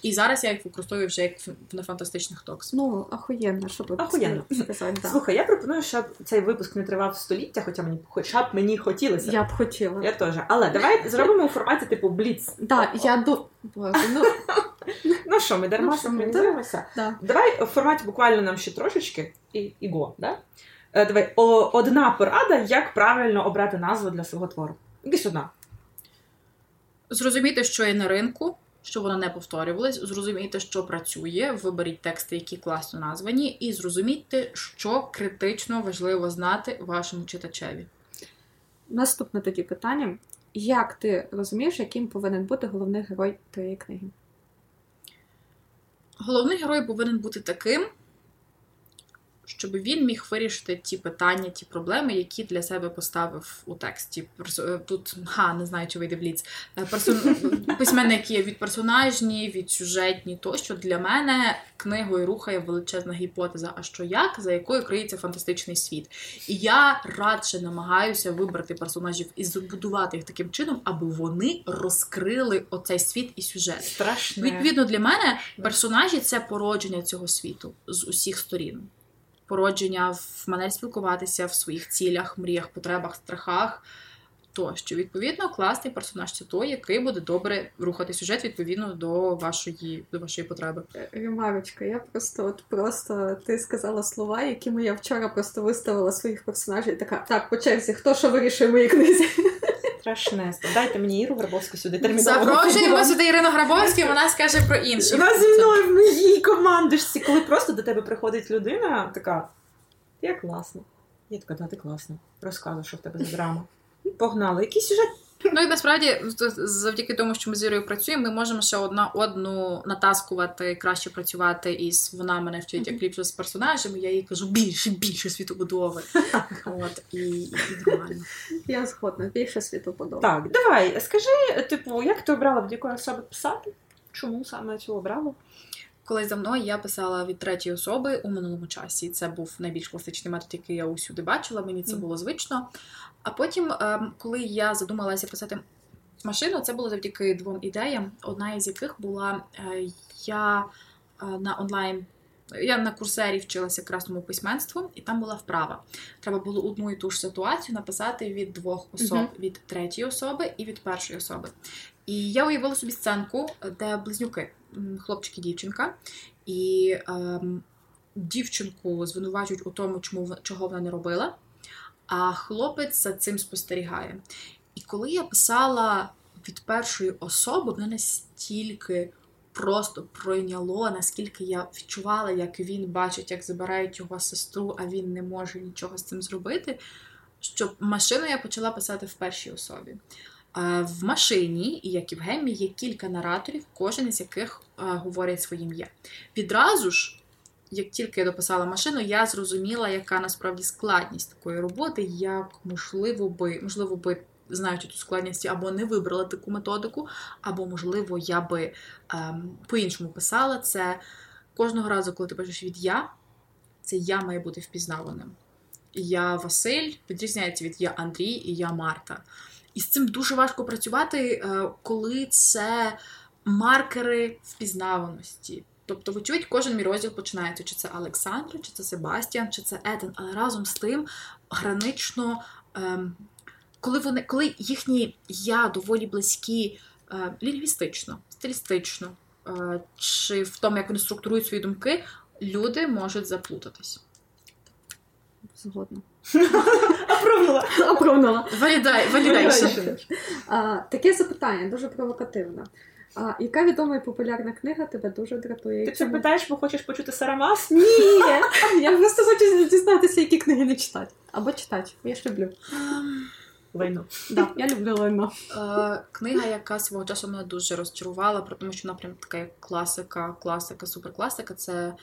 І зараз я їх використовую вже як на фантастичних токсах. Ну, охуєнно, що тут Охуєнно. сказати. да. Слухай, я пропоную, щоб цей випуск не тривав століття, хоча мені хоча б мені хотілося. Я б хотіла. Я теж. Але давай зробимо у форматі типу бліц. Да, я ду... Боже, ну, Ну що, ми дарма синхронізуємося? да. Давай у форматі буквально нам ще трошечки і, і го, да? Е, давай, о, одна порада, як правильно обрати назву для свого твору. Якась одна. Зрозуміти, що є на ринку, щоб вони не повторювалось, зрозумійте, що працює, виберіть тексти, які класно названі, і зрозумійте, що критично важливо знати вашому читачеві. наступне тоді питання. Як ти розумієш, яким повинен бути головний герой твоєї книги? Головний герой повинен бути таким, щоб він міг вирішити ті питання, ті проблеми, які для себе поставив у тексті. Е, Тут ха, не знаю, чи вийде в ліц. Е, персон... Письменники є від персонажні, від сюжетні, тощо для мене книгою рухає величезна гіпотеза. А що як, за якою криється фантастичний світ? І я радше намагаюся вибрати персонажів і збудувати їх таким чином, аби вони розкрили оцей світ і сюжет. Страшне. Відповідно, для мене персонажі це породження цього світу з усіх сторін. Породження, в манері спілкуватися, в своїх цілях, мріях, потребах, страхах. Тощо, відповідно, класний персонаж це той, який буде добре рухати сюжет відповідно до вашої до вашої потреби. Ремарочка, я просто от просто ти сказала слова, якими я вчора просто виставила своїх персонажів. Така так, по черзі, хто що вирішує в моїй книзі? Страшне. Дайте мені Іру Грабовську сюди. терміново. Запрошуємо сюди Ірину Грабовську, вона скаже про інше. Вона зі мною в моїй командишці, коли просто до тебе приходить людина, така, я класна. Я така, да, ти класно. Розказуй, що в тебе за драма. Погнали. Який сюжет? Ну і насправді, завдяки тому, що ми з Ірою працюємо, ми можемо ще одна одну натаскувати, краще працювати, і вона мене вчить як ліпше з персонажами. Я їй кажу більше, більше світобудови. От і, і нормально. Я згодна, більше світобудови. Так, давай, скажи, типу, як ти обрала в якої особи писати? Чому саме цю обрала? Колись давно я писала від третьої особи у минулому часі. Це був найбільш класичний метод, який я усюди бачила. Мені це було звично. А потім, ем, коли я задумалася писати машину, це було завдяки двом ідеям. Одна із яких була е, я е, на онлайн. Я на курсері вчилася красному письменству, і там була вправа. Треба було одну і ту ж ситуацію написати від двох особ: uh-huh. від третьої особи і від першої особи. І я уявила собі сценку, де близнюки, хлопчик і дівчинка, і ем, дівчинку звинувачують у тому, чому чого вона не робила а хлопець за цим спостерігає. І коли я писала від першої особи, мене настільки просто пройняло, наскільки я відчувала, як він бачить, як забирають його сестру, а він не може нічого з цим зробити. Що машину я почала писати в першій особі. В машині, як і в гемі, є кілька нараторів, кожен із яких говорять своє ім'я. Відразу ж як тільки я дописала машину, я зрозуміла, яка насправді складність такої роботи, як можливо би, можливо би. Знаючи цю складність, або не вибрала таку методику, або, можливо, я би ем, по-іншому писала це кожного разу, коли ти пишеш від я, це я має бути впізнаваним. Я Василь відрізняється від я Андрій і я Марта. І з цим дуже важко працювати, е, коли це маркери впізнаваності. Тобто, вочевидь, кожен мій розділ починається, чи це Олександр, чи це Себастьян, чи це Еден, але разом з тим гранично, ем, коли вони, коли їхні я доволі близькі е, лінгвістично, стилістично, е, чи в тому, як вони структурують свої думки, люди можуть заплутатись. Згодно. Апровнула. Валідай, валідай. Таке запитання дуже провокативне. А яка відома і популярна книга тебе дуже дратує? Ти це питаєш, бо хочеш почути Сарамас? Ні, я просто хочу дізнатися, які книги не читати. Або читати. Я ж люблю. Лайно. Да, я люблю лайно. Е, книга, яка свого часу мене дуже розчарувала, тому що напрям така як класика, класика, суперкласика це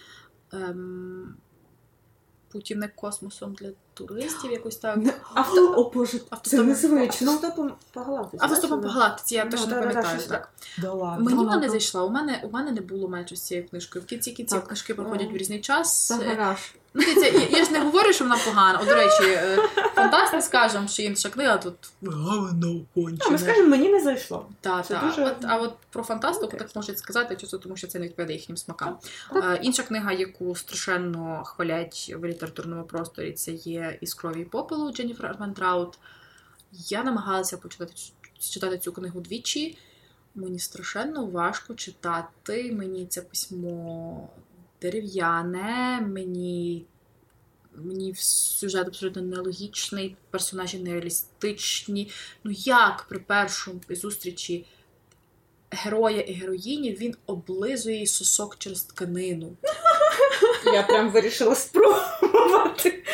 ем, путівник космосом для туристів, якось так. Авто... О, Боже, це незвично. Автостопом по галактиці. Автостопом по галактиці, я точно не пам'ятаю. так. Мені вона не зайшла. У мене у мене не було менше з цією книжкою. В кінці кінці книжки проходять в різний час. Це гараж. Ну, дивіться, я, я ж не говорю, що вона погана. О, до речі, е, фантаст скажемо, що інша книга тут гавно кончена. Ми скажемо, мені не зайшло. Та, та. Дуже... От, а от про фантастику okay. так можуть сказати, чисто тому що це не відповідає їхнім смакам. А, інша книга, яку страшенно хвалять в літературному просторі, це є із крові і попелу Дженніфер Армантраут. Я намагалася почитати читати цю книгу двічі. Мені страшенно важко читати. Мені це письмо дерев'яне, мені мені сюжет абсолютно нелогічний, персонажі нереалістичні. Ну як при першому зустрічі героя і героїні він облизує сосок через тканину? Я прям вирішила спробувати.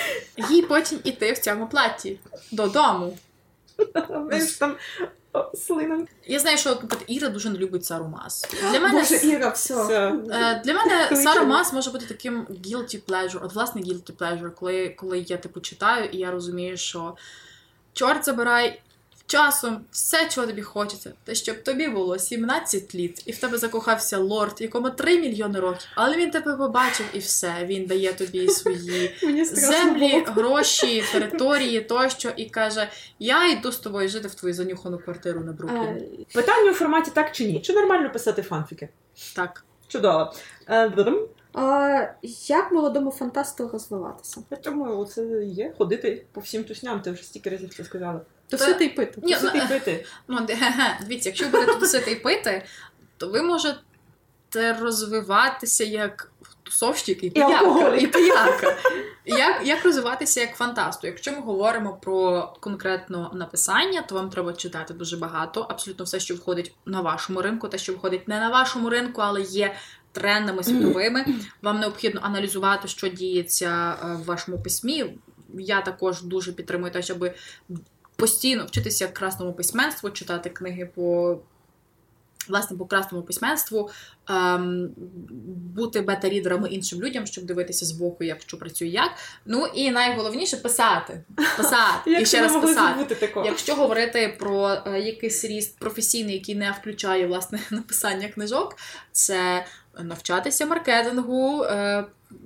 Їй потім іти в цьому платі додому. там слином. Я знаю, що Іра дуже не любить Сару Мас. Для мене Боже, Іра, все. Для мене Сару Мас може бути таким guilty pleasure, от власне guilty pleasure, коли коли я типу читаю, і я розумію, що чорт забирай Часом все, чого тобі хочеться, те, щоб тобі було 17 літ, і в тебе закохався лорд, якому 3 мільйони років, але він тебе побачив і все. Він дає тобі свої землі, гроші, території тощо, і каже: Я йду з тобою жити в твою занюхану квартиру на Бруклін. Е, питання у форматі так чи ні? Чи нормально писати фанфіки? Так. Чудово. Е, А, як молодому фантасту розвиватися? Я думаю, це є ходити по всім тусням, ти вже стільки разів це сказала. Тусити і пити. Ні, Тусити ну, і пити. Ну, дивіться, якщо будете тусити і пити, то ви можете розвиватися як тусовщик і алкоголік. І пияка. Як, як розвиватися як фантасту? Якщо ми говоримо про конкретно написання, то вам треба читати дуже багато. Абсолютно все, що входить на вашому ринку, те, що входить не на вашому ринку, але є трендами світовими. Вам необхідно аналізувати, що діється е, в вашому письмі. Я також дуже підтримую те, щоб постійно вчитися красному письменству, читати книги по. Власне, по красному письменству, ем, бути бета-рідерами іншим людям, щоб дивитися збоку, як що працює як. Ну і найголовніше писати. Писати. І ще раз писати. Якщо говорити про е, якийсь ріст професійний, який не включає власне написання книжок, це навчатися маркетингу, е,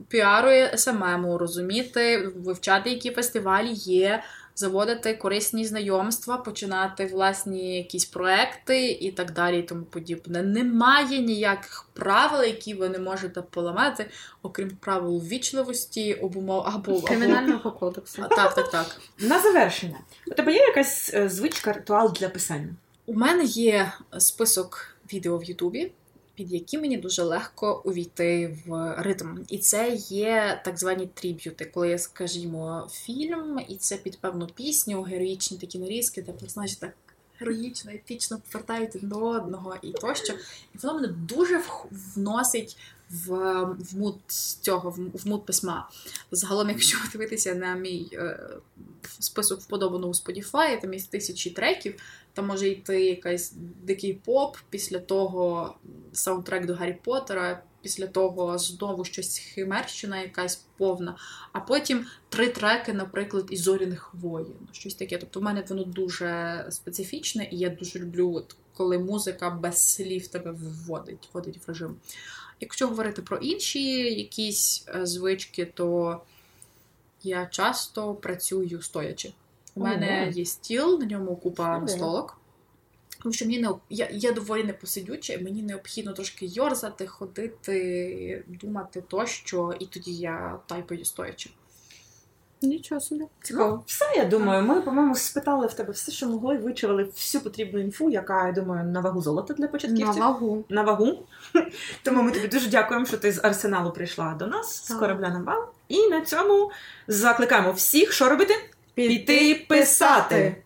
піару СММу, розуміти, вивчати, які фестивалі є, заводити корисні знайомства, починати власні якісь проекти і так далі, і тому подібне. Немає ніяких правил, які ви не можете поламати, окрім правил ввічливості, обумов або, або... Кримінального кодексу. Так, так, так. На завершення. У тебе є якась е, звичка, ритуал для писання? У мене є список відео в Ютубі, під які мені дуже легко увійти в ритм. І це є так звані тріб'юти, коли скажімо, фільм, і це під певну пісню, героїчні такі нарізки, де персонажі так героїчно, епічно повертають до одного і тощо. І воно мене дуже вносить в, в мут цього, в мут письма. Загалом, якщо дивитися на мій е, список вподобаного у Spotify, там є тисячі треків, там може йти якийсь дикий поп, після того саундтрек до Гаррі Поттера, після того знову щось химерщина, якась повна, а потім три треки, наприклад, із зоряних воїн. Щось таке. Тобто в мене воно дуже специфічне, і я дуже люблю, от, коли музика без слів тебе вводить, вводить в режим. Якщо говорити про інші якісь е, звички, то я часто працюю стоячи. У мене є стіл, на ньому купа столок. Тому що мені не я, я доволі непосидюча, і мені необхідно трошки йорзати, ходити, думати тощо, і тоді я тайпаю стоячи. Нічого собі. Ну, Цікаво. все, я думаю. Ми, по-моєму, спитали в тебе все, що могли, вичавили всю потрібну інфу, яка, я думаю, на вагу золота для На вагу. На вагу. Тому ми тобі дуже дякуємо, що ти з арсеналу прийшла до нас з корабля на бал. І на цьому закликаємо всіх, що робити? Піти писати.